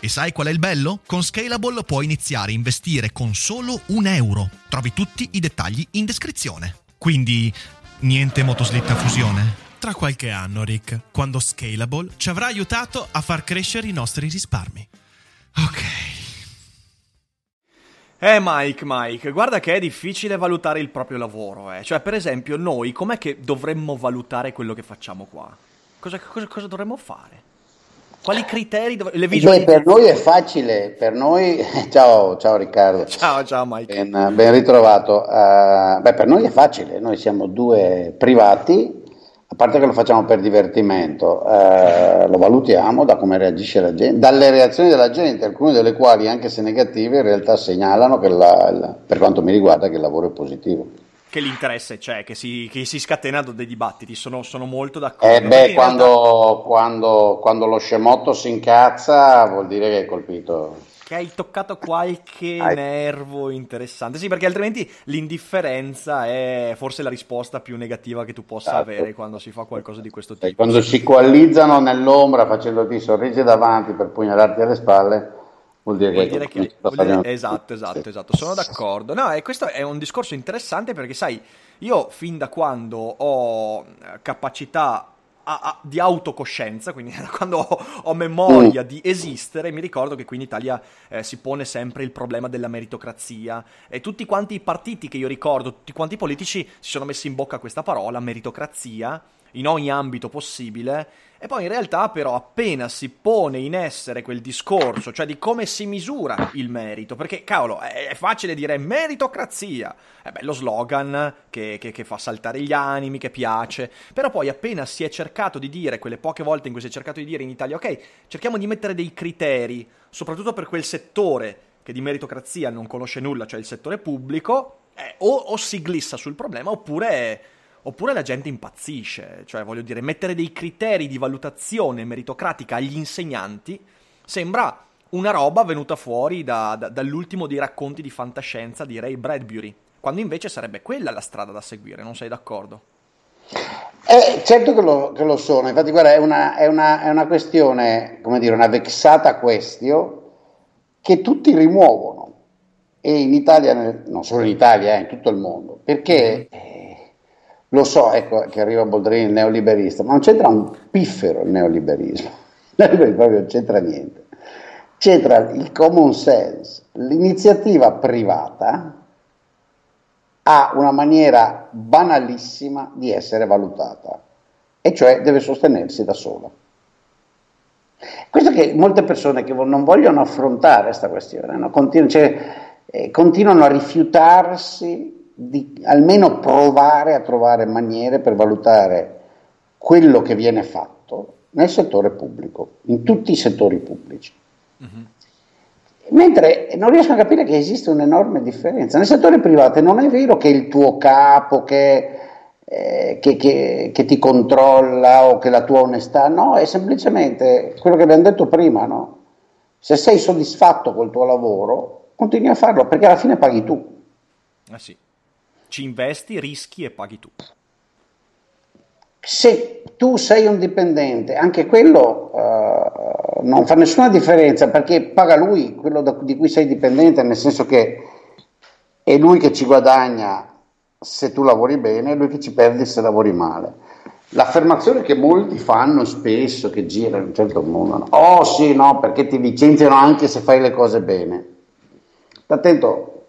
E sai qual è il bello? Con Scalable puoi iniziare a investire con solo un euro. Trovi tutti i dettagli in descrizione. Quindi, niente motoslitta fusione? Tra qualche anno, Rick, quando Scalable ci avrà aiutato a far crescere i nostri risparmi. Ok. Eh Mike, Mike, guarda che è difficile valutare il proprio lavoro, eh. Cioè, per esempio, noi com'è che dovremmo valutare quello che facciamo qua? Cosa, cosa, cosa dovremmo fare? Quali criteri? Dov- le Beh, per noi è facile, per noi... ciao, ciao Riccardo. Ciao, ciao Mike. Ben, ben ritrovato. Uh, beh, per noi è facile, noi siamo due privati, a parte che lo facciamo per divertimento, uh, lo valutiamo da come reagisce la gente, dalle reazioni della gente, alcune delle quali, anche se negative, in realtà segnalano che, la, la, per quanto mi riguarda, che il lavoro è positivo che l'interesse c'è, che si, che si scatenano dei dibattiti, sono, sono molto d'accordo. Eh beh, quando, realtà... quando, quando, lo scemotto si incazza vuol dire che hai colpito... Che hai toccato qualche hai... nervo interessante, sì, perché altrimenti l'indifferenza è forse la risposta più negativa che tu possa esatto. avere quando si fa qualcosa di questo tipo. Quando si coalizzano nell'ombra facendoti sorrigere davanti per pugnalarti alle spalle Vuol dire, vuol dire che, vuol dire, esatto, esatto, esatto, sono d'accordo. No, e questo è un discorso interessante perché, sai, io fin da quando ho eh, capacità a, a, di autocoscienza, quindi da quando ho, ho memoria mm. di esistere, mi ricordo che qui in Italia eh, si pone sempre il problema della meritocrazia e tutti quanti i partiti che io ricordo, tutti quanti i politici si sono messi in bocca questa parola, meritocrazia, in ogni ambito possibile e poi in realtà però appena si pone in essere quel discorso, cioè di come si misura il merito, perché cavolo è facile dire meritocrazia, è bello slogan che, che, che fa saltare gli animi, che piace, però poi appena si è cercato di dire, quelle poche volte in cui si è cercato di dire in Italia, ok, cerchiamo di mettere dei criteri, soprattutto per quel settore che di meritocrazia non conosce nulla, cioè il settore pubblico, eh, o, o si glissa sul problema oppure oppure la gente impazzisce, cioè voglio dire, mettere dei criteri di valutazione meritocratica agli insegnanti sembra una roba venuta fuori da, da, dall'ultimo dei racconti di fantascienza di Ray Bradbury, quando invece sarebbe quella la strada da seguire, non sei d'accordo? Eh, certo che lo, che lo, sono, infatti guarda, è una, è una, è una questione, come dire, una vexata questione che tutti rimuovono, e in Italia, non solo in Italia, eh, in tutto il mondo, perché... Lo so, ecco che arriva Boldrini il neoliberista, ma non c'entra un piffero il neoliberismo, il proprio non c'entra niente. C'entra il common sense, l'iniziativa privata ha una maniera banalissima di essere valutata, e cioè deve sostenersi da sola. Questo che molte persone che non vogliono affrontare questa questione, no? continuano, cioè, eh, continuano a rifiutarsi di almeno provare a trovare maniere per valutare quello che viene fatto nel settore pubblico, in tutti i settori pubblici. Uh-huh. Mentre non riesco a capire che esiste un'enorme differenza. Nel settore privato non è vero che il tuo capo che, eh, che, che, che, ti controlla o che la tua onestà, no, è semplicemente quello che abbiamo detto prima, no? Se sei soddisfatto col tuo lavoro, continui a farlo perché alla fine paghi tu. Ah sì ci investi, rischi e paghi tu. Se tu sei un dipendente, anche quello uh, non fa nessuna differenza perché paga lui quello da, di cui sei dipendente, nel senso che è lui che ci guadagna se tu lavori bene e lui che ci perde se lavori male. L'affermazione che molti fanno spesso, che gira in un certo mondo, no? oh sì, no, perché ti licenziano anche se fai le cose bene. Attento,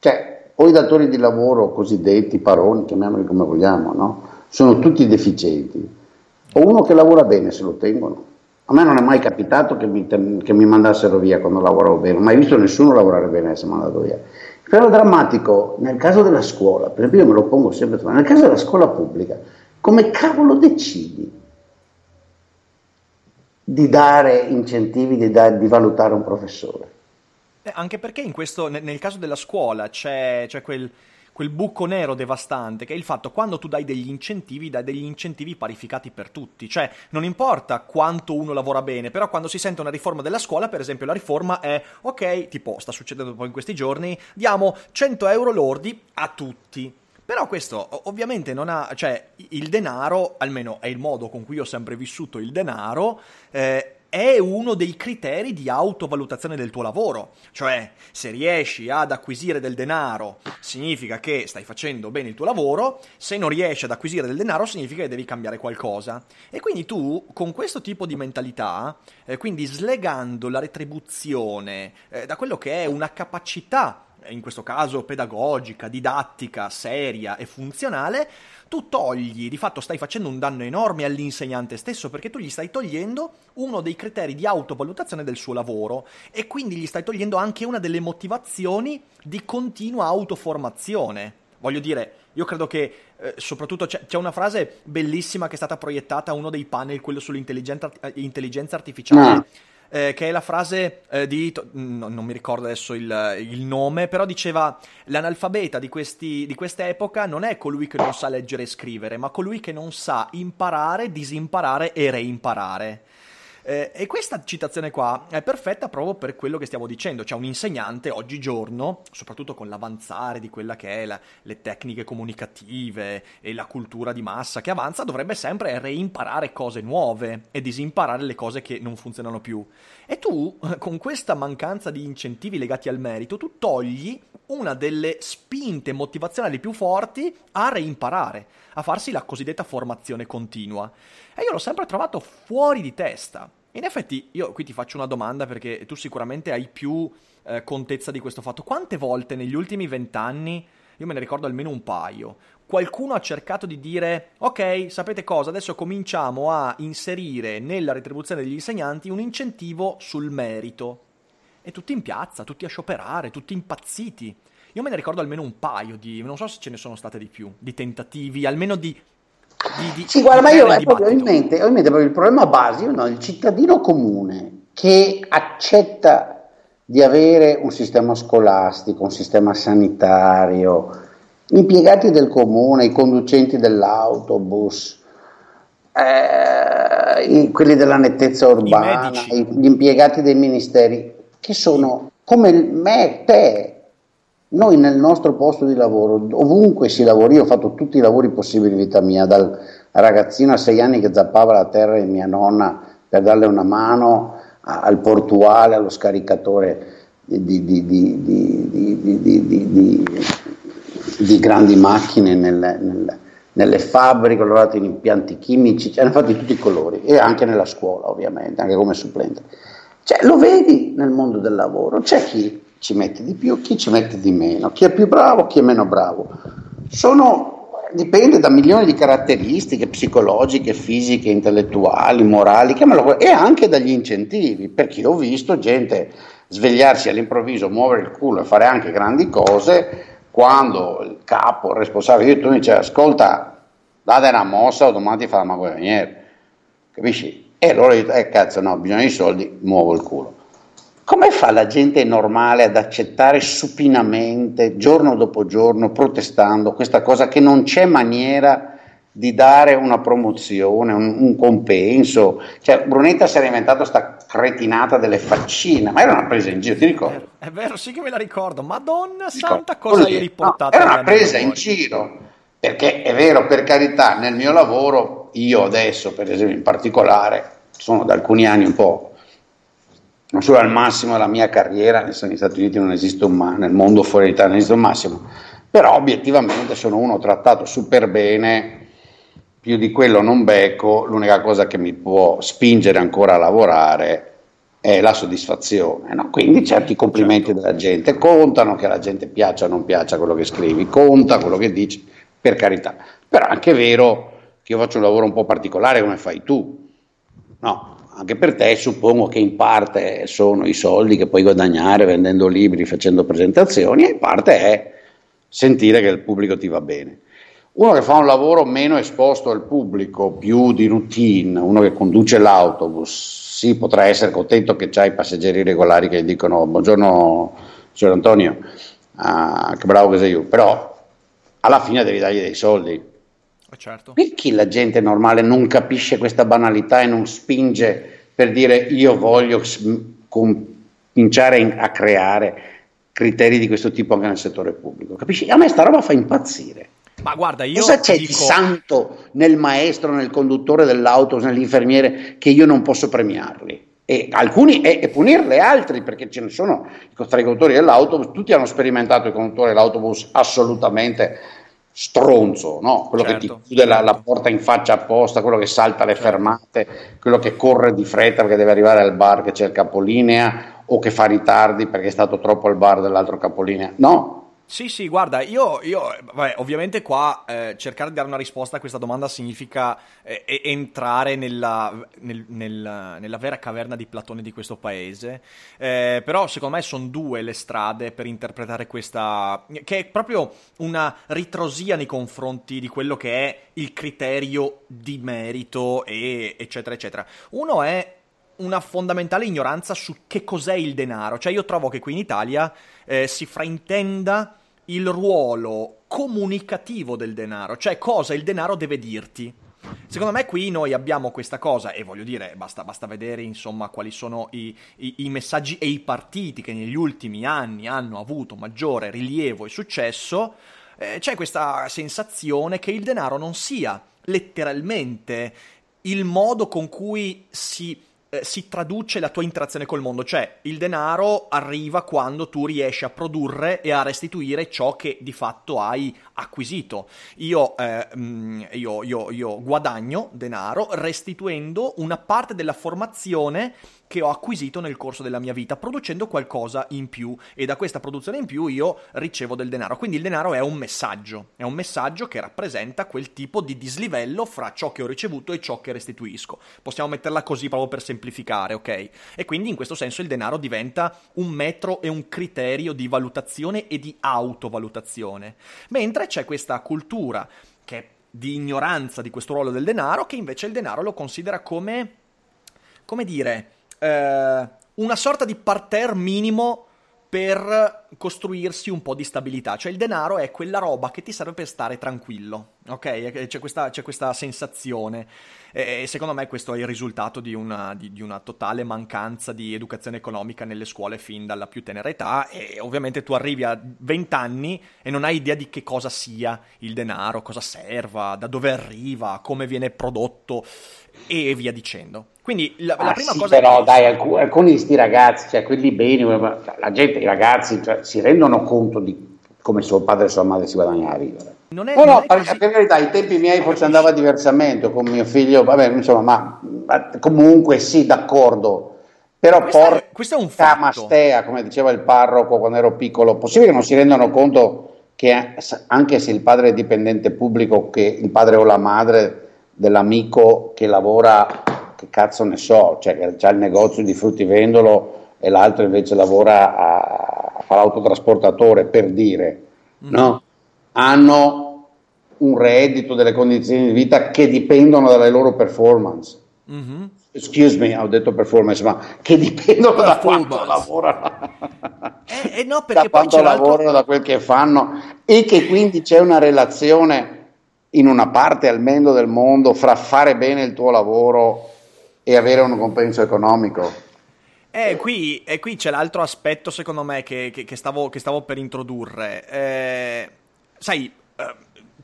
cioè, o i datori di lavoro cosiddetti paroni, chiamiamoli come vogliamo, no? sono tutti deficienti, o uno che lavora bene se lo tengono. A me non è mai capitato che mi, che mi mandassero via quando lavoravo bene, non ho mai visto nessuno lavorare bene e essere mandato via. Il problema drammatico nel caso della scuola, per esempio io me lo pongo sempre, nel caso della scuola pubblica, come cavolo decidi di dare incentivi, di, da, di valutare un professore? Eh, anche perché questo, nel caso della scuola c'è, c'è quel quel buco nero devastante che è il fatto quando tu dai degli incentivi, dai degli incentivi parificati per tutti. Cioè, non importa quanto uno lavora bene, però quando si sente una riforma della scuola, per esempio, la riforma è ok, tipo, sta succedendo un po' in questi giorni, diamo 100 euro lordi a tutti. Però questo ovviamente non ha, cioè il denaro, almeno è il modo con cui ho sempre vissuto il denaro, eh, è uno dei criteri di autovalutazione del tuo lavoro. Cioè, se riesci ad acquisire del denaro, significa che stai facendo bene il tuo lavoro, se non riesci ad acquisire del denaro, significa che devi cambiare qualcosa. E quindi tu, con questo tipo di mentalità, eh, quindi slegando la retribuzione eh, da quello che è una capacità in questo caso pedagogica, didattica, seria e funzionale, tu togli, di fatto stai facendo un danno enorme all'insegnante stesso perché tu gli stai togliendo uno dei criteri di autovalutazione del suo lavoro e quindi gli stai togliendo anche una delle motivazioni di continua autoformazione. Voglio dire, io credo che eh, soprattutto c'è, c'è, una frase bellissima che è stata proiettata a uno dei panel, quello sull'intelligenza artificiale. No eh, che è la frase eh, di, no, non mi ricordo adesso il, il, nome, però diceva l'analfabeta di, questi, di quest'epoca non è colui che non sa leggere e scrivere, ma colui che non sa imparare, disimparare e reimparare. Eh, e questa citazione qua è perfetta proprio per quello che stiamo dicendo, cioè un insegnante oggigiorno, soprattutto con l'avanzare di quella che è la, le tecniche comunicative e la cultura di massa che avanza, dovrebbe sempre reimparare cose nuove e disimparare le cose che non funzionano più. E tu, con questa mancanza di incentivi legati al merito, tu togli una delle spinte motivazionali più forti a reimparare, a farsi la cosiddetta formazione continua. E io l'ho sempre trovato fuori di testa. In effetti, io qui ti faccio una domanda perché tu sicuramente hai più eh, contezza di questo fatto. Quante volte negli ultimi vent'anni, io me ne ricordo almeno un paio, qualcuno ha cercato di dire, ok, sapete cosa, adesso cominciamo a inserire nella retribuzione degli insegnanti un incentivo sul merito. E tutti in piazza, tutti a scioperare, tutti impazziti. Io me ne ricordo almeno un paio di, non so se ce ne sono state di più, di tentativi, almeno di di, di, sì, guarda, ma io ho in, mente, ho in mente proprio il problema base, no? il cittadino comune che accetta di avere un sistema scolastico, un sistema sanitario, impiegati del comune, i conducenti dell'autobus, eh, quelli della nettezza urbana, I gli impiegati dei ministeri, che sono come me, te, noi nel nostro posto di lavoro, ovunque si lavori, io ho fatto tutti i lavori possibili in vita mia, dal ragazzino a sei anni che zappava la terra di mia nonna per darle una mano, a, al portuale, allo scaricatore di, di, di, di grandi macchine nelle, nelle, nelle fabbriche, ho lavorato in impianti chimici, ne hanno fatti tutti i colori e anche nella scuola ovviamente, anche come supplente. Cioè, lo vedi nel mondo del lavoro, c'è chi ci mette di più, chi ci mette di meno, chi è più bravo, chi è meno bravo. Sono, dipende da milioni di caratteristiche psicologiche, fisiche, intellettuali, morali, e anche dagli incentivi, perché ho visto gente svegliarsi all'improvviso, muovere il culo e fare anche grandi cose, quando il capo, il responsabile di turno dice ascolta, date una mossa domani ti fa la maguaniere, capisci? E allora io, eh cazzo no, bisogna di soldi, muovo il culo. Come fa la gente normale ad accettare supinamente, giorno dopo giorno, protestando, questa cosa che non c'è maniera di dare una promozione, un, un compenso? Cioè, Brunetta si era inventato sta cretinata delle faccine, ma era una presa in giro, ti ricordi? È vero, sì che me la ricordo. Madonna santa, cosa hai riportato? No, era una presa in giro, perché è vero, per carità, nel mio lavoro, io adesso, per esempio, in particolare, sono da alcuni anni un po' non solo al massimo della mia carriera, negli Stati Uniti non esiste un ma- nel mondo fuori d'Italia non esiste un massimo, però obiettivamente sono uno trattato super bene, più di quello non becco, l'unica cosa che mi può spingere ancora a lavorare è la soddisfazione. No? Quindi certi complimenti certo. della gente contano, che alla gente piaccia o non piaccia quello che scrivi, conta quello che dici, per carità. Però è anche vero che io faccio un lavoro un po' particolare come fai tu. No, anche per te suppongo che in parte sono i soldi che puoi guadagnare vendendo libri, facendo presentazioni, e in parte è sentire che il pubblico ti va bene. Uno che fa un lavoro meno esposto al pubblico, più di routine, uno che conduce l'autobus, sì, potrà essere contento che c'hai passeggeri regolari che dicono buongiorno signor Antonio, ah, che bravo che sei io, però alla fine devi dargli dei soldi. Eh, certo. Perché la gente normale non capisce questa banalità e non spinge per dire io voglio cominciare a creare criteri di questo tipo anche nel settore pubblico? Capisci? A me sta roba fa impazzire. Ma guarda, io Cosa c'è dico... di santo nel maestro, nel conduttore dell'autobus, nell'infermiere che io non posso premiarli? E alcuni e, e punirle altri perché ce ne sono tra i conduttori dell'autobus, tutti hanno sperimentato il conduttore dell'autobus assolutamente stronzo, no? quello certo, che ti certo, chiude certo. la, la, porta in faccia apposta, quello che salta le certo. fermate, quello che corre di fretta perché deve arrivare al bar che c'è il capolinea o che fa ritardi perché è stato troppo al bar dell'altro capolinea. No, sì, sì, guarda, io, io vabbè, ovviamente qua eh, cercare di dare una risposta a questa domanda significa eh, entrare nella, nel, nel, nella, vera caverna di Platone di questo paese, eh, però secondo me sono due le strade per interpretare questa, che è proprio una ritrosia nei confronti di quello che è il criterio di merito, e, eccetera, eccetera. Uno è una fondamentale ignoranza su che cos'è il denaro, cioè io trovo che qui in Italia eh, si fraintenda il ruolo comunicativo del denaro, cioè cosa il denaro deve dirti. Secondo me qui noi abbiamo questa cosa, e voglio dire, basta, basta vedere insomma quali sono i, i, i, messaggi e i partiti che negli ultimi anni hanno avuto maggiore rilievo e successo, eh, c'è questa sensazione che il denaro non sia letteralmente il modo con cui si eh, si traduce la tua interazione col mondo, cioè il denaro arriva quando tu riesci a produrre e a restituire ciò che di fatto hai acquisito. Io, eh, mm, io, io, io guadagno denaro restituendo una parte della formazione che ho acquisito nel corso della mia vita, producendo qualcosa in più e da questa produzione in più io ricevo del denaro. Quindi il denaro è un messaggio, è un messaggio che rappresenta quel tipo di dislivello fra ciò che ho ricevuto e ciò che restituisco. Possiamo metterla così proprio per semplificare, ok? E quindi in questo senso il denaro diventa un metro e un criterio di valutazione e di autovalutazione. Mentre c'è questa cultura che di ignoranza di questo ruolo del denaro che invece il denaro lo considera come come dire eh, una sorta di parterre minimo per costruirsi un po' di stabilità. Cioè il denaro è quella roba che ti serve per stare tranquillo, ok? C'è questa, c'è questa sensazione e secondo me questo è il risultato di una, di, di una, totale mancanza di educazione economica nelle scuole fin dalla più tenera età e ovviamente tu arrivi a 20 anni e non hai idea di che cosa sia il denaro, cosa serva, da dove arriva, come viene prodotto e via dicendo. Quindi la, ah, la prima sì, cosa però che... dai, alcuni, alcuni di questi ragazzi, cioè quelli beni, la gente, i ragazzi cioè, si rendono conto di come suo padre e sua madre si guadagnava a vivere. Non è, no, no, per, così... per verità, ai tempi miei forse andava diversamente con mio figlio, vabbè, insomma, ma, ma comunque sì, d'accordo. Però questo porca è, questo è un fatto. mastea, come diceva il parroco quando ero piccolo, possibile che non si rendano conto che anche se il padre è dipendente pubblico, che il padre o la madre dell'amico che lavora, che cazzo ne so, cioè che ha il negozio di fruttivendolo e l'altro invece lavora a, fa l'autotrasportatore, per dire, mm. no? Hanno un reddito, delle condizioni di vita che dipendono dalle loro performance. Mm-hmm. Excuse me, ho detto performance, ma che dipendono da quanto lavorano, eh, eh no, da quanto lavorano, da quel che fanno e che quindi c'è una relazione in una parte almeno del mondo fra fare bene il tuo lavoro e avere un compenso economico. Eh, qui, e qui c'è l'altro aspetto, secondo me, che, che, che, stavo, che stavo, per introdurre. Eh, sai, eh,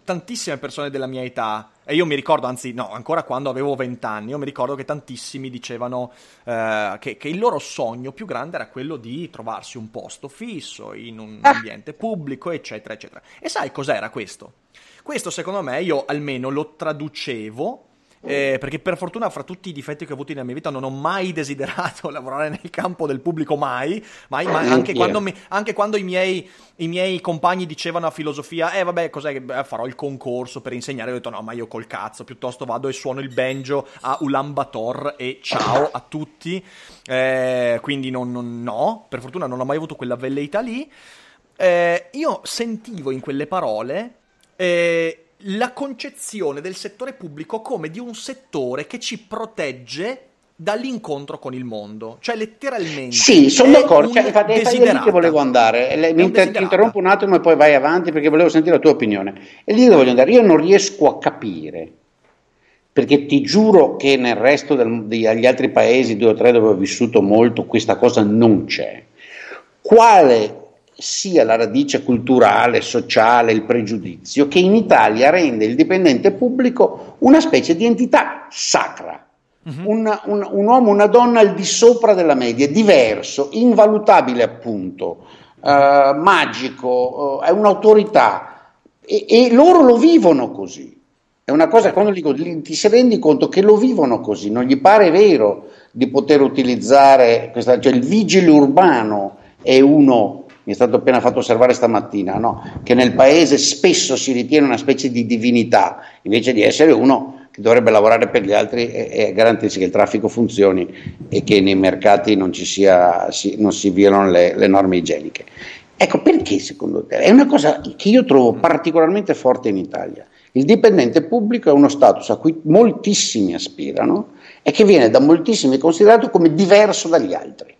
tantissime persone della mia età, e io mi ricordo, anzi, no, ancora quando avevo vent'anni, io mi ricordo che tantissimi dicevano eh, che, il loro sogno più grande era quello di trovarsi un posto fisso in un ah. ambiente pubblico, eccetera, eccetera. E sai cos'era questo? Questo, secondo me, io almeno lo traducevo eh, perché per fortuna fra tutti i difetti che ho avuto nella mia vita non ho mai desiderato lavorare nel campo del pubblico, mai, mai, mai anche, quando mi, anche, quando i miei, i miei, compagni dicevano a filosofia, eh vabbè cos'è che farò il concorso per insegnare, ho detto no ma io col cazzo, piuttosto vado e suono il banjo a Ulan Bator e ciao a tutti, eh, quindi non, non, no, per fortuna non ho mai avuto quella velleità lì, eh, io sentivo in quelle parole eh, la concezione del settore pubblico come di un settore che ci protegge dall'incontro con il mondo, cioè letteralmente. Sì, sono d'accordo, cioè, infatti è lì che volevo andare. Le, mi inter- interrompo un attimo e poi vai avanti perché volevo sentire la tua opinione. E lì dove voglio andare. Io non riesco a capire, perché ti giuro che nel resto del, degli altri paesi, due o tre dove ho vissuto molto, questa cosa non c'è. Quale sia la radice culturale, sociale, il pregiudizio, che in Italia rende il dipendente pubblico una specie di entità sacra, uh-huh. un, un, un, uomo, una donna al di sopra della media, diverso, invalutabile appunto, eh, magico, eh, è un'autorità e, e, loro lo vivono così. È una cosa, quando dico, ti si rendi conto che lo vivono così, non gli pare vero di poter utilizzare, questa, cioè il vigile urbano è uno mi è stato appena fatto osservare stamattina, no? che nel paese spesso si ritiene una specie di divinità, invece di essere uno che dovrebbe lavorare per gli altri e, e garantirsi che il traffico funzioni e che nei mercati non, sia, si, non si violano le, le norme igieniche. Ecco, perché secondo te? È una cosa che io trovo particolarmente forte in Italia. Il dipendente pubblico è uno status a cui moltissimi aspirano e che viene da moltissimi considerato come diverso dagli altri.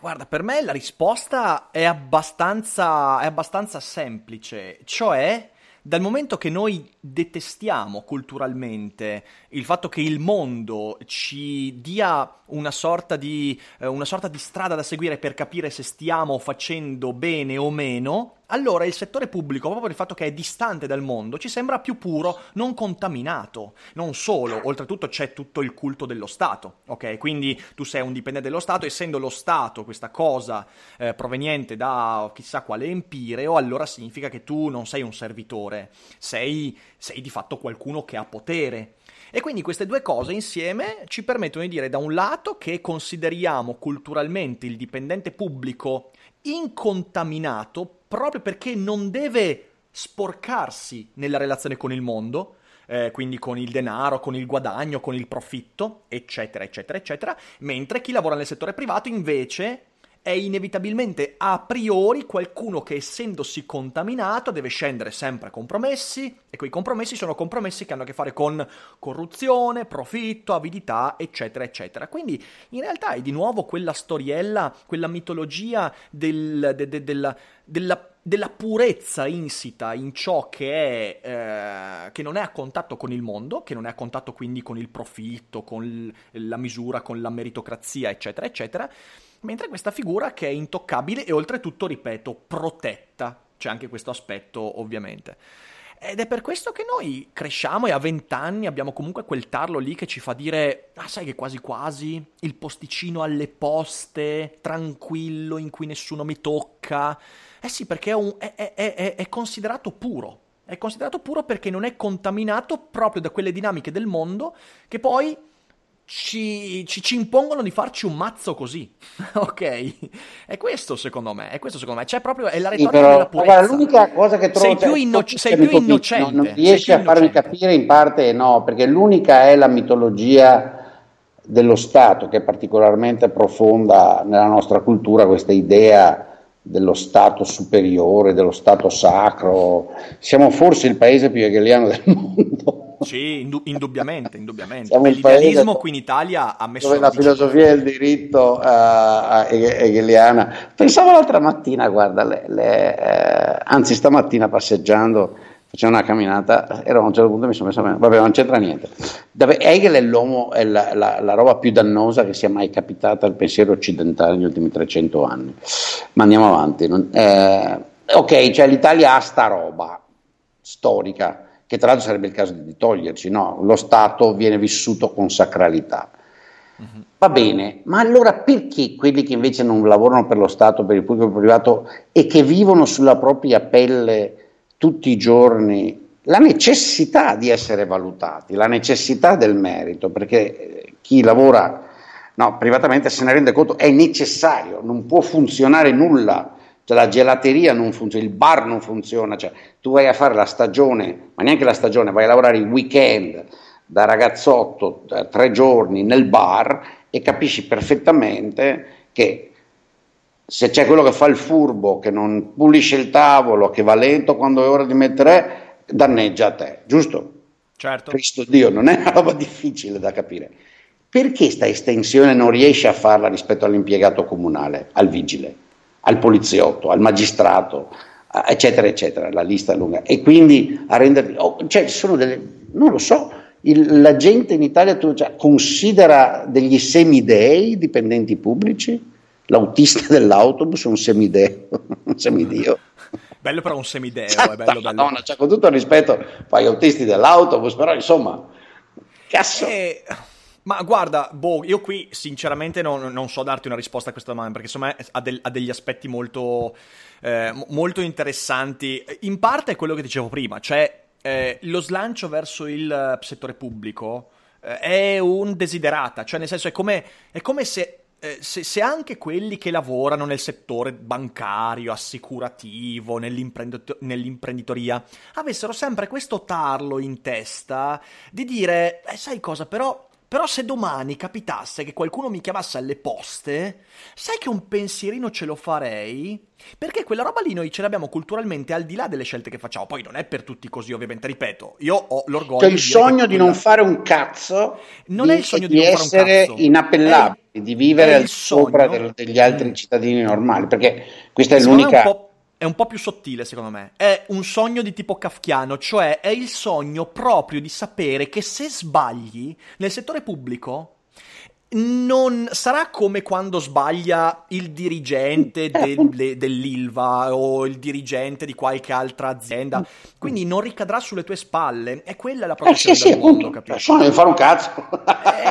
Guarda, per me la risposta è abbastanza, è abbastanza semplice, cioè dal momento che noi detestiamo culturalmente il fatto che il mondo ci dia una sorta, di, eh, una sorta di strada da seguire per capire se stiamo facendo bene o meno, allora il settore pubblico, proprio per il fatto che è distante dal mondo, ci sembra più puro, non contaminato. Non solo, oltretutto c'è tutto il culto dello Stato, ok? Quindi tu sei un dipendente dello Stato, essendo lo Stato questa cosa eh, proveniente da chissà quale empireo, allora significa che tu non sei un servitore, sei, sei di fatto qualcuno che ha potere. E quindi queste due cose insieme ci permettono di dire da un lato che consideriamo culturalmente il dipendente pubblico incontaminato proprio perché non deve sporcarsi nella relazione con il mondo, eh, quindi con il denaro, con il guadagno, con il profitto, eccetera, eccetera, eccetera, mentre chi lavora nel settore privato invece è inevitabilmente a priori qualcuno che essendosi contaminato deve scendere sempre a compromessi e quei compromessi sono compromessi che hanno a che fare con corruzione, profitto, avidità, eccetera, eccetera. Quindi in realtà è di nuovo quella storiella, quella mitologia del, de, de, della, della della purezza insita in ciò che, è, eh, che non è a contatto con il mondo, che non è a contatto quindi con il profitto, con la misura, con la meritocrazia, eccetera, eccetera, mentre questa figura che è intoccabile e oltretutto, ripeto, protetta. C'è anche questo aspetto, ovviamente. Ed è per questo che noi cresciamo e a vent'anni abbiamo comunque quel tarlo lì che ci fa dire, ah sai che quasi quasi il posticino alle poste, tranquillo, in cui nessuno mi tocca. Eh sì, perché è, un, è, è, è considerato puro. È considerato puro perché non è contaminato proprio da quelle dinamiche del mondo che poi ci, ci, ci, impongono di farci un mazzo così, ok? È questo secondo me, è questo secondo me, c'è proprio, è la retorica sì, però, della purezza. Guarda, l'unica cosa che trovo... Sei più, innoc- sei più innocente. Non, non riesci a farmi capire in parte no, perché l'unica è la mitologia dello Stato, che è particolarmente profonda nella nostra cultura, questa idea dello Stato superiore, dello Stato sacro. Siamo forse il paese più hegeliano del mondo. Sì, indubbiamente, indubbiamente. L'idealismo qui in Italia ha messo... Dove la filosofia e il diritto uh, hegeliana. Pensavo l'altra mattina, guarda, le, le, eh, anzi stamattina passeggiando, facendo una camminata, ero a un certo punto mi sono messo a vabbè non c'entra niente. Hegel è l'uomo, è la, la, la, roba più dannosa che sia mai capitata al pensiero occidentale negli ultimi 300 anni. Ma andiamo avanti. Non, eh, ok, cioè l'Italia ha sta roba storica che tra l'altro sarebbe il caso di toglierci, no? Lo Stato viene vissuto con sacralità. Va bene, ma allora perché quelli che invece non lavorano per lo Stato, per il pubblico e il privato e che vivono sulla propria pelle tutti i giorni la necessità di essere valutati, la necessità del merito, perché eh, chi lavora no, privatamente se ne rende conto, è necessario, non può funzionare nulla, cioè la gelateria non funziona, il bar non funziona, cioè, tu vai a fare la stagione, ma neanche la stagione, vai a lavorare il weekend da ragazzotto tre giorni nel bar e capisci perfettamente che se c'è quello che fa il furbo, che non pulisce il tavolo, che va lento quando è ora di mettere danneggia a te, giusto? Certo. Cristo Dio, non è una roba difficile da capire. Perché questa estensione non riesce a farla rispetto all'impiegato comunale, al vigile, al poliziotto, al magistrato, eccetera, eccetera? La lista è lunga. E quindi a renderli... Oh, cioè, ci sono delle... non lo so, il, la gente in Italia cioè, considera degli semidei dipendenti pubblici? L'autista dell'autobus è un semideo, un semidio. Bello però un semideo, è bello, bello. Madonna, cioè, con tutto il rispetto poi autisti dell'autobus, però insomma, cazzo. Eh, ma guarda, boh, io qui sinceramente non, non, so darti una risposta a questa domanda, perché insomma ha, del, ha degli aspetti molto, eh, molto interessanti. In parte è quello che dicevo prima, cioè eh, lo slancio verso il settore pubblico eh, è un desiderata, cioè nel senso è come, è come se eh, se, se, anche quelli che lavorano nel settore bancario, assicurativo, nell'imprendito- nell'imprenditoria, avessero sempre questo tarlo in testa di dire, eh, sai cosa, però però se domani capitasse che qualcuno mi chiamasse alle poste, sai che un pensierino ce lo farei? Perché quella roba lì noi ce l'abbiamo culturalmente al di là delle scelte che facciamo. Poi non è per tutti così, ovviamente, ripeto, io ho l'orgoglio cioè il sogno di non fare un cazzo, non di, è il sogno di, di non essere fare un cazzo. inappellabili, è, di vivere al sopra del, degli altri cittadini normali, perché questa è l'unica è un po' più sottile, secondo me. È un sogno di tipo kafkiano, cioè è il sogno proprio di sapere che se sbagli nel settore pubblico non sarà come quando sbaglia il dirigente Eh, del, dell'Ilva o il dirigente di qualche altra azienda, quindi non ricadrà sulle tue spalle. E quella è la Eh, progressione sì, sì, del mondo, appunto, capisci? sogno di fare un cazzo.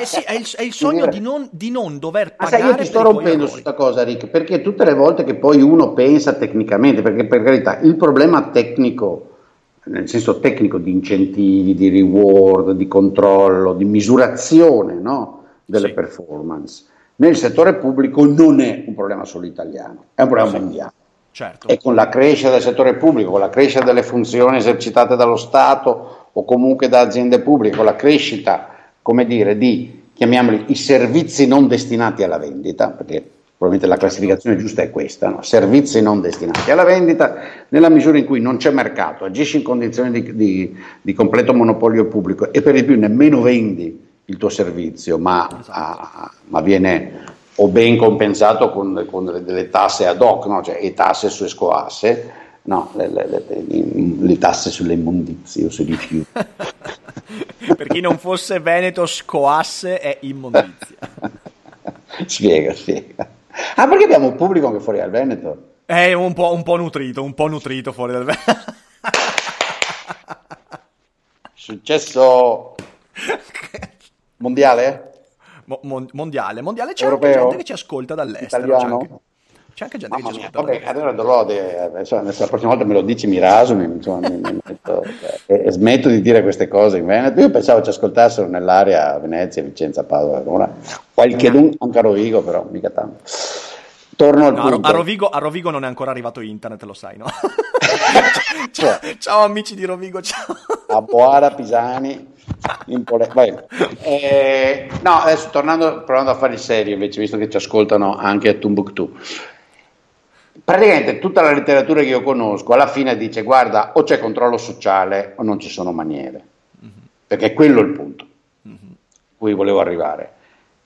Eh, sì, è il, è il sogno di non, di non dover Ma pagare sai, io ti sto rompendo su questa cosa, Rick, perché tutte le volte che poi uno pensa tecnicamente, perché per carità, il problema tecnico, nel senso tecnico di incentivi, di reward, di controllo, di misurazione no, delle Sì. performance, nel settore pubblico non è un problema solo italiano, è un problema mondiale. Certo. E con la crescita del settore pubblico, con la crescita delle funzioni esercitate dallo Stato o comunque da aziende pubbliche, con la crescita, come dire, di, chiamiamoli, i servizi non destinati alla vendita, perché probabilmente la classificazione giusta è questa, no? servizi non destinati alla vendita, nella misura in cui non c'è mercato, agisci in condizioni di, di- di completo monopolio pubblico e per di più nemmeno vendi il tuo servizio, ma, ah, ma viene o ben compensato con, con delle, delle tasse ad hoc, no? cioè e tasse su escoasse, no, le, le- le- le tasse sulle immondizie o sui rifiuti. per chi non fosse Veneto, scoasse è immondizia. spiega, spiega. Ah, perché abbiamo un pubblico anche fuori dal Veneto? È un po', un po' nutrito, un po' nutrito fuori dal Veneto. Successo mondiale? Mo- mon- mondiale, mondiale c'è Europeo? anche gente che ci ascolta dall'estero. C'è Italiano? anche, c'è anche gente Mamma che ci ascolta vabbè, allora dovrò adesso, adesso la prossima volta me lo dici, mi raso, mi, mi- mi metto, e, e smetto di dire queste cose in Veneto. Io pensavo ci ascoltassero nell'area Venezia, Vicenza, Padova, Verona, qualche dun, anche a Rovigo, però mica tanto. Torno al No, punto. a Rovigo, a Rovigo non è ancora arrivato internet, lo sai, no? ciao, ciao amici di Rovigo, ciao. a Boara, Pisani, Eh, no, adesso tornando, provando a fare il serio invece, visto che ci ascoltano anche a Tumbuktu. Praticamente tutta la letteratura che io conosco alla fine dice guarda o c'è controllo sociale o non ci sono maniere, perché quello è il punto a cui volevo arrivare.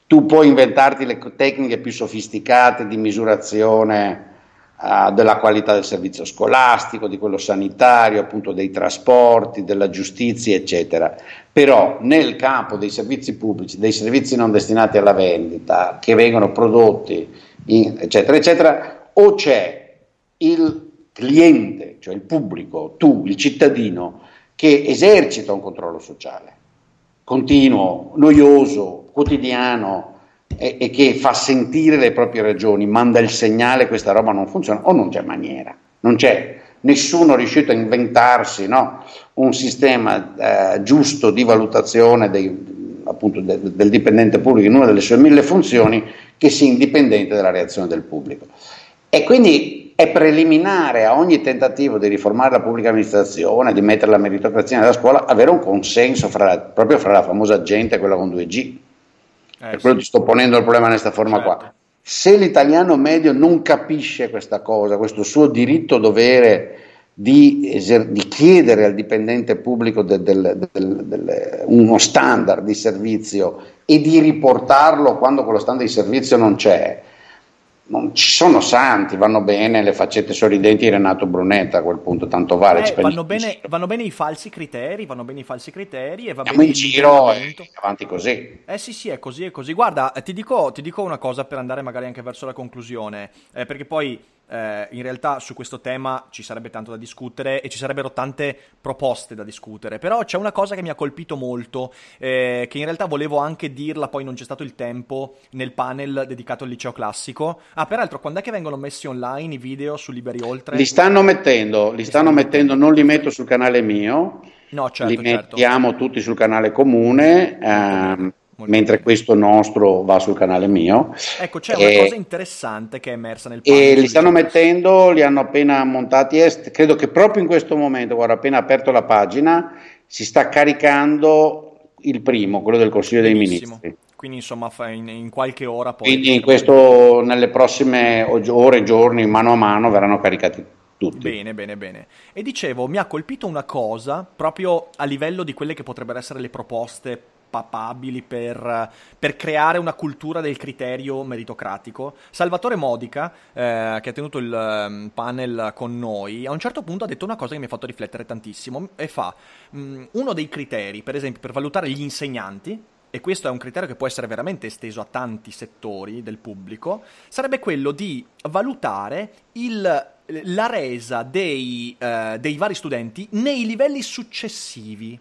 Tu puoi inventarti le tecniche più sofisticate di misurazione eh, della qualità del servizio scolastico, di quello sanitario, appunto dei trasporti, della giustizia, eccetera. Però nel campo dei servizi pubblici, dei servizi non destinati alla vendita, che vengono prodotti, in- eccetera, eccetera, o c'è il cliente, cioè il pubblico, tu, il cittadino, che esercita un controllo sociale continuo, noioso, quotidiano e, e che fa sentire le proprie ragioni, manda il segnale questa roba non funziona o non c'è maniera, non c'è nessuno è riuscito a inventarsi no? un sistema eh, giusto di valutazione dei, appunto, de, del dipendente pubblico in una delle sue mille funzioni che sia indipendente dalla reazione del pubblico. E quindi è preliminare a ogni tentativo di riformare la pubblica amministrazione, di mettere la meritocrazia nella scuola, avere un consenso fra, proprio fra la famosa gente e quella con 2G. Eh, per quello sì. ti sto ponendo il problema in questa forma certo. qua. Se l'italiano medio non capisce questa cosa, questo suo diritto dovere di, eser- di chiedere al dipendente pubblico del, del, del, uno standard di servizio e di riportarlo quando quello standard di servizio non c'è, ci sono santi, vanno bene le faccette sorridenti di Renato Brunetta a quel punto, tanto vale. Eh, vanno, bene, vanno, bene, i falsi criteri, vanno bene i falsi criteri e va Andiamo bene in giro e avanti così. Eh sì sì, è così, è così. Guarda, ti dico, ti dico una cosa per andare magari anche verso la conclusione, eh, perché poi eh, in realtà su questo tema ci sarebbe tanto da discutere e ci sarebbero tante proposte da discutere, però c'è una cosa che mi ha colpito molto, eh, che in realtà volevo anche dirla, poi non c'è stato il tempo nel panel dedicato al liceo classico. Ah, peraltro, quando è che vengono messi online i video su Liberi Oltre? Li stanno mettendo, li, stanno, mettendo, non li metto sul canale mio. No, certo, li certo. mettiamo tutti sul canale comune. Ehm, mentre questo nostro va sul canale mio. Ecco, c'è una e, cosa interessante che è emersa nel panel. E li stanno mettendo, li hanno appena montati, est, credo che proprio in questo momento, guarda, appena aperto la pagina, si sta caricando il primo, quello del Consiglio Benissimo. dei Ministri. Quindi insomma in, in qualche ora poi... Quindi in questo, nelle prossime ore, giorni, mano a mano verranno caricati tutti. Bene, bene, bene. E dicevo, mi ha colpito una cosa proprio a livello di quelle che potrebbero essere le proposte papabili per, per, creare una cultura del criterio meritocratico. Salvatore Modica, eh, che ha tenuto il um, panel con noi, a un certo punto ha detto una cosa che mi ha fatto riflettere tantissimo e fa mh, mm, uno dei criteri, per esempio, per valutare gli insegnanti, e questo è un criterio che può essere veramente esteso a tanti settori del pubblico, sarebbe quello di valutare il, la resa dei, uh, dei vari studenti nei livelli successivi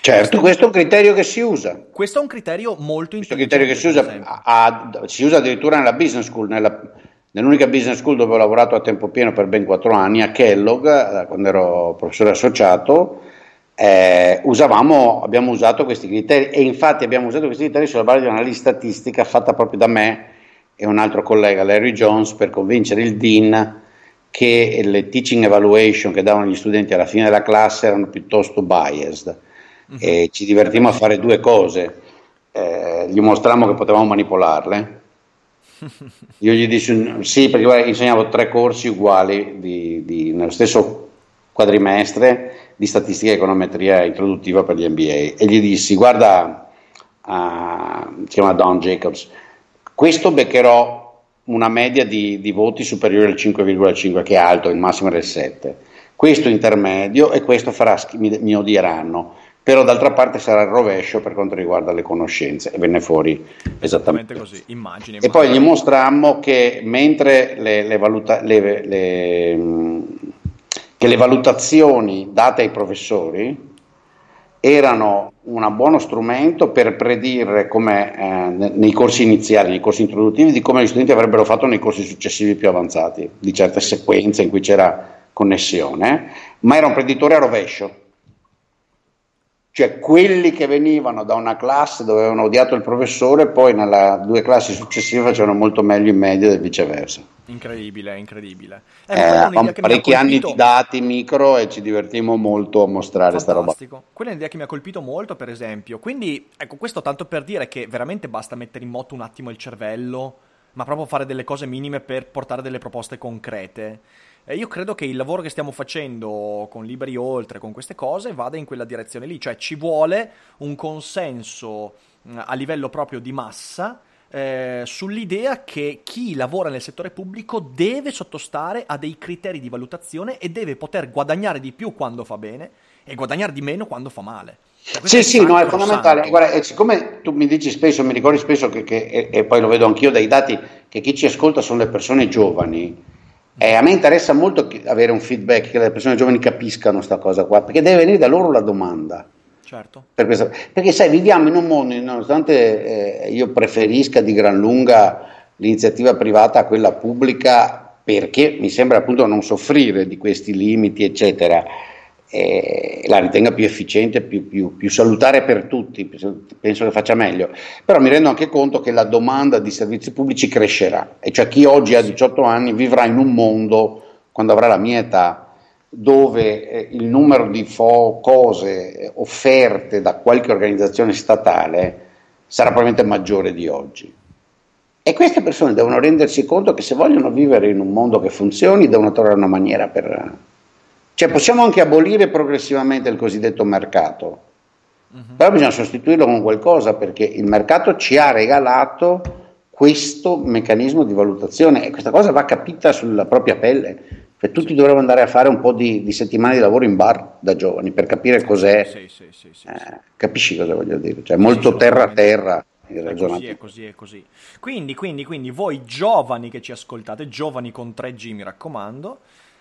Certo, questo è un criterio che si usa. Questo è un criterio molto importante. Questo criterio che si usa, a, a, si usa addirittura nella business school, nella, nell'unica business school dove ho lavorato a tempo pieno per ben quattro anni, a Kellogg, eh, quando ero professore associato, eh, usavamo, abbiamo usato questi criteri e infatti abbiamo usato questi criteri sulla base di un'analisi statistica fatta proprio da me e un altro collega, Larry Jones, per convincere il Dean che le teaching evaluation che davano gli studenti alla fine della classe erano piuttosto biased e ci divertimmo a fare due cose. Eh, gli mostrammo che potevamo manipolarle. Io gli dissi sì, perché guarda, insegnavo tre corsi uguali di, di, nello stesso quadrimestre di statistica e econometria introduttiva per gli MBA e gli dissi guarda, uh, si chiama Don Jacobs, questo beccherò una media di, di voti superiore al 5,5 che è alto, il massimo era il 7 questo intermedio e questo farà, mi, mi odieranno però d'altra parte sarà il rovescio per quanto riguarda le conoscenze e venne fuori esattamente, così, immagini. E poi gli mostrammo che mentre le, le, valuta- le, che le valutazioni date ai professori erano un buono strumento per predire come eh, nei corsi iniziali, nei corsi introduttivi, di come gli studenti avrebbero fatto nei corsi successivi più avanzati, di certe sequenze in cui c'era connessione, ma era un preditore a rovescio cioè quelli che venivano da una classe dove avevano odiato il professore, poi nelle due classi successive facevano molto meglio in media e viceversa. Incredibile, incredibile. Eh, eh, parecchi anni di dati micro e ci divertimmo molto a mostrare questa roba. Quella è un'idea che mi ha colpito molto, per esempio. Quindi, ecco, questo tanto per dire che veramente basta mettere in moto un attimo il cervello, ma proprio fare delle cose minime per portare delle proposte concrete. E io credo che il lavoro che stiamo facendo con Liberi Oltre, con queste cose, vada in quella direzione lì, cioè ci vuole un consenso a livello proprio di massa eh, sull'idea che chi lavora nel settore pubblico deve sottostare a dei criteri di valutazione e deve poter guadagnare di più quando fa bene e guadagnare di meno quando fa male. Sì, sì, no, è fondamentale. Guarda, siccome tu mi dici spesso, mi ricordi spesso che, che e, e, poi lo vedo anch'io dai dati, che chi ci ascolta sono le persone giovani, eh, a me interessa molto avere un feedback che le persone giovani capiscano questa cosa qua, perché deve venire da loro la domanda. Certo. Per questa, perché sai, viviamo in un mondo, nonostante eh, io preferisca di gran lunga l'iniziativa privata a quella pubblica, perché mi sembra appunto non soffrire di questi limiti, eccetera, eh, la ritenga più efficiente, più, più, più, salutare per tutti, penso che faccia meglio. Però mi rendo anche conto che la domanda di servizi pubblici crescerà, e cioè chi oggi ha 18 anni vivrà in un mondo, quando avrà la mia età, dove eh, il numero di fo- cose offerte da qualche organizzazione statale sarà probabilmente maggiore di oggi. E queste persone devono rendersi conto che se vogliono vivere in un mondo che funzioni, devono trovare una maniera per... Cioè possiamo anche abolire progressivamente il cosiddetto mercato, uh-huh. però bisogna sostituirlo con qualcosa perché il mercato ci ha regalato questo meccanismo di valutazione e questa cosa va capita sulla propria pelle. Cioè, tutti sì. dovremmo andare a fare un po' di, di, settimane di lavoro in bar da giovani per capire cos'è. Sì, sì, eh, capisci cosa voglio dire? Cioè, molto terra a terra. È così, è così, è così. Quindi, quindi, quindi, voi giovani che ci ascoltate, giovani con 3G mi raccomando,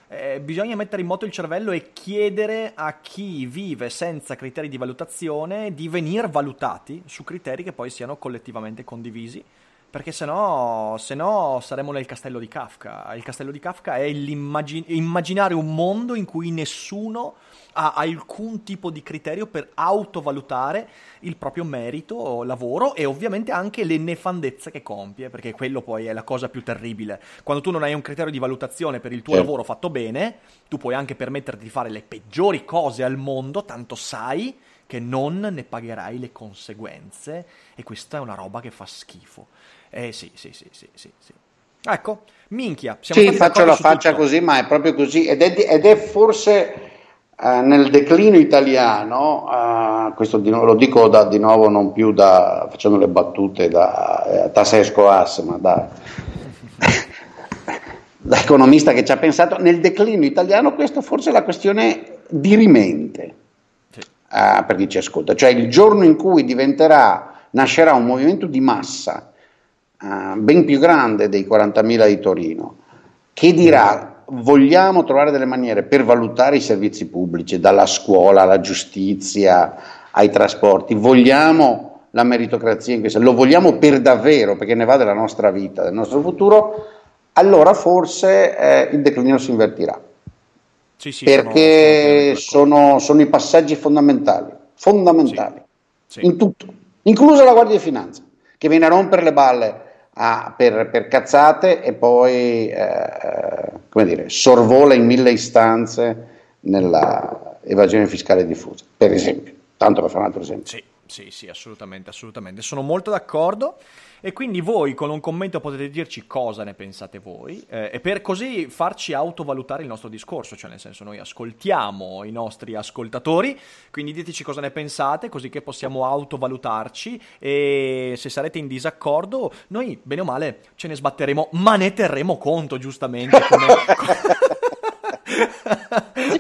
eh, bisogna mettere in moto il cervello e chiedere a chi vive senza criteri di valutazione di venire valutati su criteri che poi siano collettivamente condivisi perché se no, se no saremo nel castello di Kafka. Il castello di Kafka è immaginare un mondo in cui nessuno ha alcun tipo di criterio per autovalutare il proprio merito lavoro e ovviamente anche le nefandezze che compie, perché quello poi è la cosa più terribile. Quando tu non hai un criterio di valutazione per il tuo certo. lavoro fatto bene, tu puoi anche permetterti di fare le peggiori cose al mondo, tanto sai che non ne pagherai le conseguenze e questa è una roba che fa schifo. Eh sì, sì, sì, sì, sì. sì. Ecco, minchia. Siamo sì, faccio la faccia tutto. così, ma è proprio così. Ed è, ed è forse uh, nel declino italiano, uh, questo di, lo dico da, di nuovo non più da, facendo le battute da eh, Tasesco Ass, ma da, da economista che ci ha pensato, nel declino italiano questo forse è la questione dirimente sì. uh, per chi ci ascolta. Cioè il giorno in cui diventerà, nascerà un movimento di massa uh, ben più grande dei 40.000 di Torino, che dirà vogliamo trovare delle maniere per valutare i servizi pubblici, dalla scuola alla giustizia ai trasporti, vogliamo la meritocrazia in questo, lo vogliamo per davvero perché ne va della nostra vita, del nostro futuro, allora forse eh, il declino si invertirà. Sì, sì, perché sono, sono, i passaggi fondamentali, fondamentali. Sì, in tutto, inclusa la Guardia di Finanza, che viene a rompere le balle a, per, per, cazzate e poi eh, come dire, sorvola in mille istanze nella evasione fiscale diffusa, per esempio, tanto per fare un altro esempio. Sì, sì, sì, assolutamente, assolutamente. Sono molto d'accordo. E quindi voi con un commento potete dirci cosa ne pensate voi eh, e per così farci autovalutare il nostro discorso, cioè nel senso noi ascoltiamo i nostri ascoltatori, quindi diteci cosa ne pensate così che possiamo autovalutarci e se sarete in disaccordo noi bene o male ce ne sbatteremo, ma ne terremo conto giustamente. Come...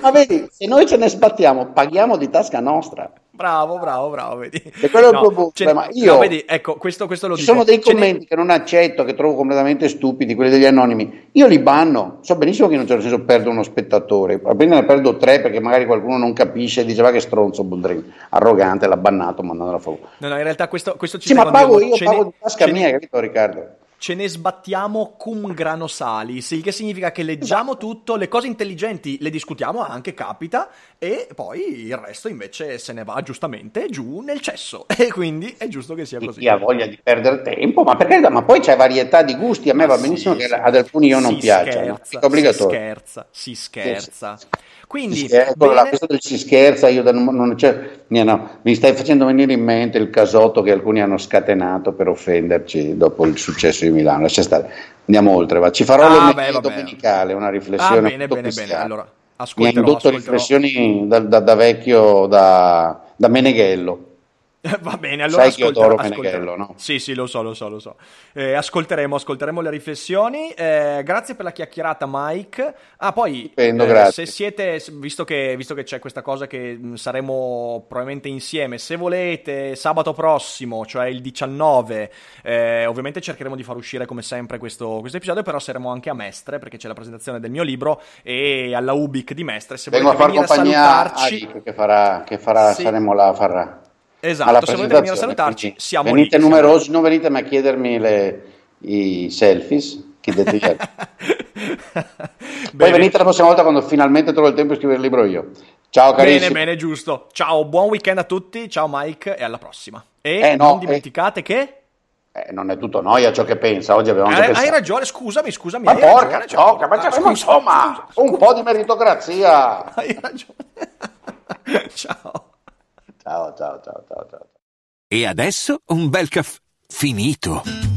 ma vedi, se noi ce ne sbattiamo paghiamo di tasca nostra. Bravo, bravo, bravo, vedi. E quello no, è il tuo problema. Io, no, vedi, ecco, questo, questo lo ci dico. sono dei commenti che non accetto, che trovo completamente stupidi, quelli degli anonimi. Io li banno. So benissimo che in un certo senso perdo uno spettatore. Appena ne perdo tre perché magari qualcuno non capisce e dice va che stronzo Boldrin. Arrogante, l'ha bannato mandandolo a favore. No, no, in realtà questo, questo ci Sì, ma pago io, pago di tasca mia, capito Riccardo? Ce ne sbattiamo cum grano salis, il che significa che leggiamo esatto. tutto, le cose intelligenti le discutiamo anche, capita, e poi il resto invece se ne va giustamente giù nel cesso. E quindi è giusto che sia così. Chi ha voglia di perdere tempo, ma perché? Ma poi c'è varietà di gusti, a me ma va benissimo sì, che ad alcuni io non. Scherza, è Si scherza, si scherza. Sì, sì. Quindi, scherza, bene... questo del si scherza, io non, non no, mi stai facendo venire in mente il casotto che alcuni hanno scatenato per offenderci dopo il successo di Milano. Lascia stare, andiamo oltre. Va. Ci farò ah, l'omelia domenicale, una riflessione. Ah, bene, bene, bene. Allora, mi ha indotto riflessioni da, da, da vecchio, da, da Meneghello. Va bene, allora Sai che io adoro Meneghello, no? Sì, sì, lo so, lo so, lo so. Eh, ascolteremo, ascolteremo le riflessioni. Eh, grazie per la chiacchierata, Mike. Ah, poi, Stupendo, eh, se siete, visto che, visto che, c'è questa cosa che mm, saremo probabilmente insieme, se volete, sabato prossimo, cioè il 19, eh, ovviamente cercheremo di far uscire come sempre questo, questo, episodio, però saremo anche a Mestre, perché c'è la presentazione del mio libro, e alla Ubic di Mestre. Se Vengo volete a far venire a salutarci... che farà, che farà sì. saremo là farà. Esatto, se volete venire a salutarci, siamo venite lì. numerosi, non venite mai a chiedermi le, i selfies. Chi Poi venite la prossima volta quando finalmente trovo il tempo di scrivere il libro io. Ciao carissimi. Bene, bene, giusto. Ciao, buon weekend a tutti. Ciao Mike e alla prossima. E eh, no, non dimenticate eh, che... Eh, non è tutto noia ciò che pensa. Oggi abbiamo già Hai ragione, scusami, scusami. Ma porca gioca, ma ah, insomma, scusa, un po' di meritocrazia. Hai ragione. ciao. Ciao, ciao, ciao, ciao, ciao. E adesso un bel caffè finito.